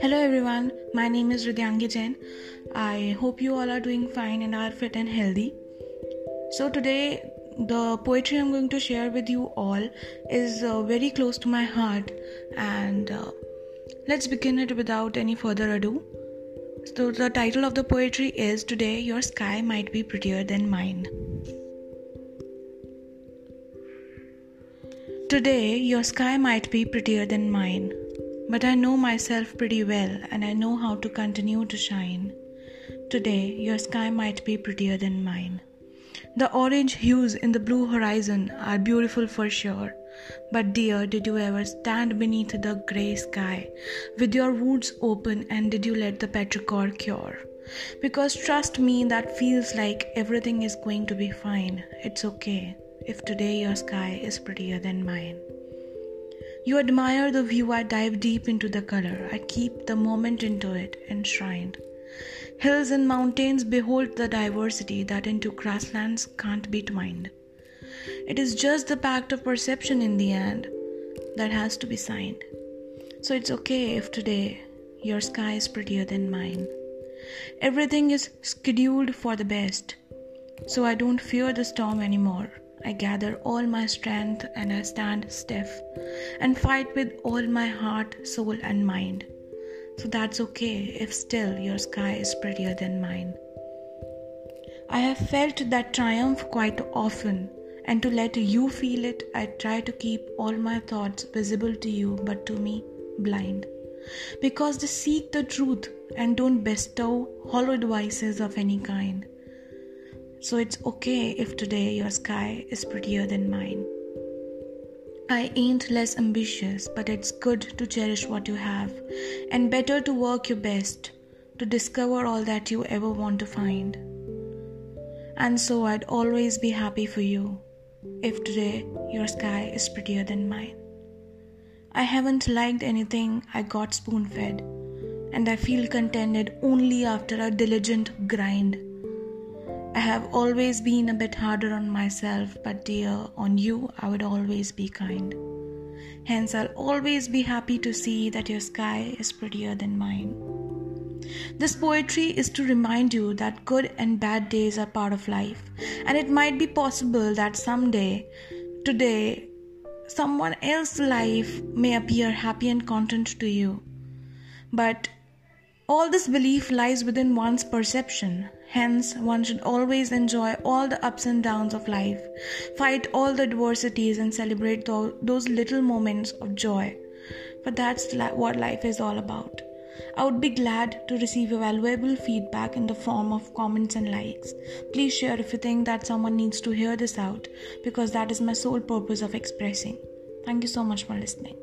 Hello everyone, my name is Ridyangi Jain. I hope you all are doing fine and are fit and healthy. So, today, the poetry I'm going to share with you all is uh, very close to my heart, and uh, let's begin it without any further ado. So, the title of the poetry is Today Your Sky Might Be Prettier Than Mine. Today, your sky might be prettier than mine. But I know myself pretty well and I know how to continue to shine. Today, your sky might be prettier than mine. The orange hues in the blue horizon are beautiful for sure. But, dear, did you ever stand beneath the grey sky with your wounds open and did you let the petrichor cure? Because trust me, that feels like everything is going to be fine. It's okay if today your sky is prettier than mine. You admire the view, I dive deep into the color. I keep the moment into it, enshrined. Hills and mountains behold the diversity that into grasslands can't be twined. It is just the pact of perception in the end that has to be signed. So it's okay if today your sky is prettier than mine. Everything is scheduled for the best, so I don't fear the storm anymore. I gather all my strength and I stand stiff and fight with all my heart, soul, and mind. So that's okay if still your sky is prettier than mine. I have felt that triumph quite often, and to let you feel it, I try to keep all my thoughts visible to you, but to me, blind. Because they seek the truth and don't bestow hollow devices of any kind. So it's okay if today your sky is prettier than mine. I ain't less ambitious, but it's good to cherish what you have, and better to work your best to discover all that you ever want to find. And so I'd always be happy for you if today your sky is prettier than mine. I haven't liked anything I got spoon fed, and I feel contented only after a diligent grind I have always been a bit harder on myself, but dear, on you I would always be kind. Hence, I'll always be happy to see that your sky is prettier than mine. This poetry is to remind you that good and bad days are part of life, and it might be possible that someday, today, someone else's life may appear happy and content to you. But all this belief lies within one's perception. Hence, one should always enjoy all the ups and downs of life, fight all the adversities, and celebrate those little moments of joy. For that's what life is all about. I would be glad to receive your valuable feedback in the form of comments and likes. Please share if you think that someone needs to hear this out, because that is my sole purpose of expressing. Thank you so much for listening.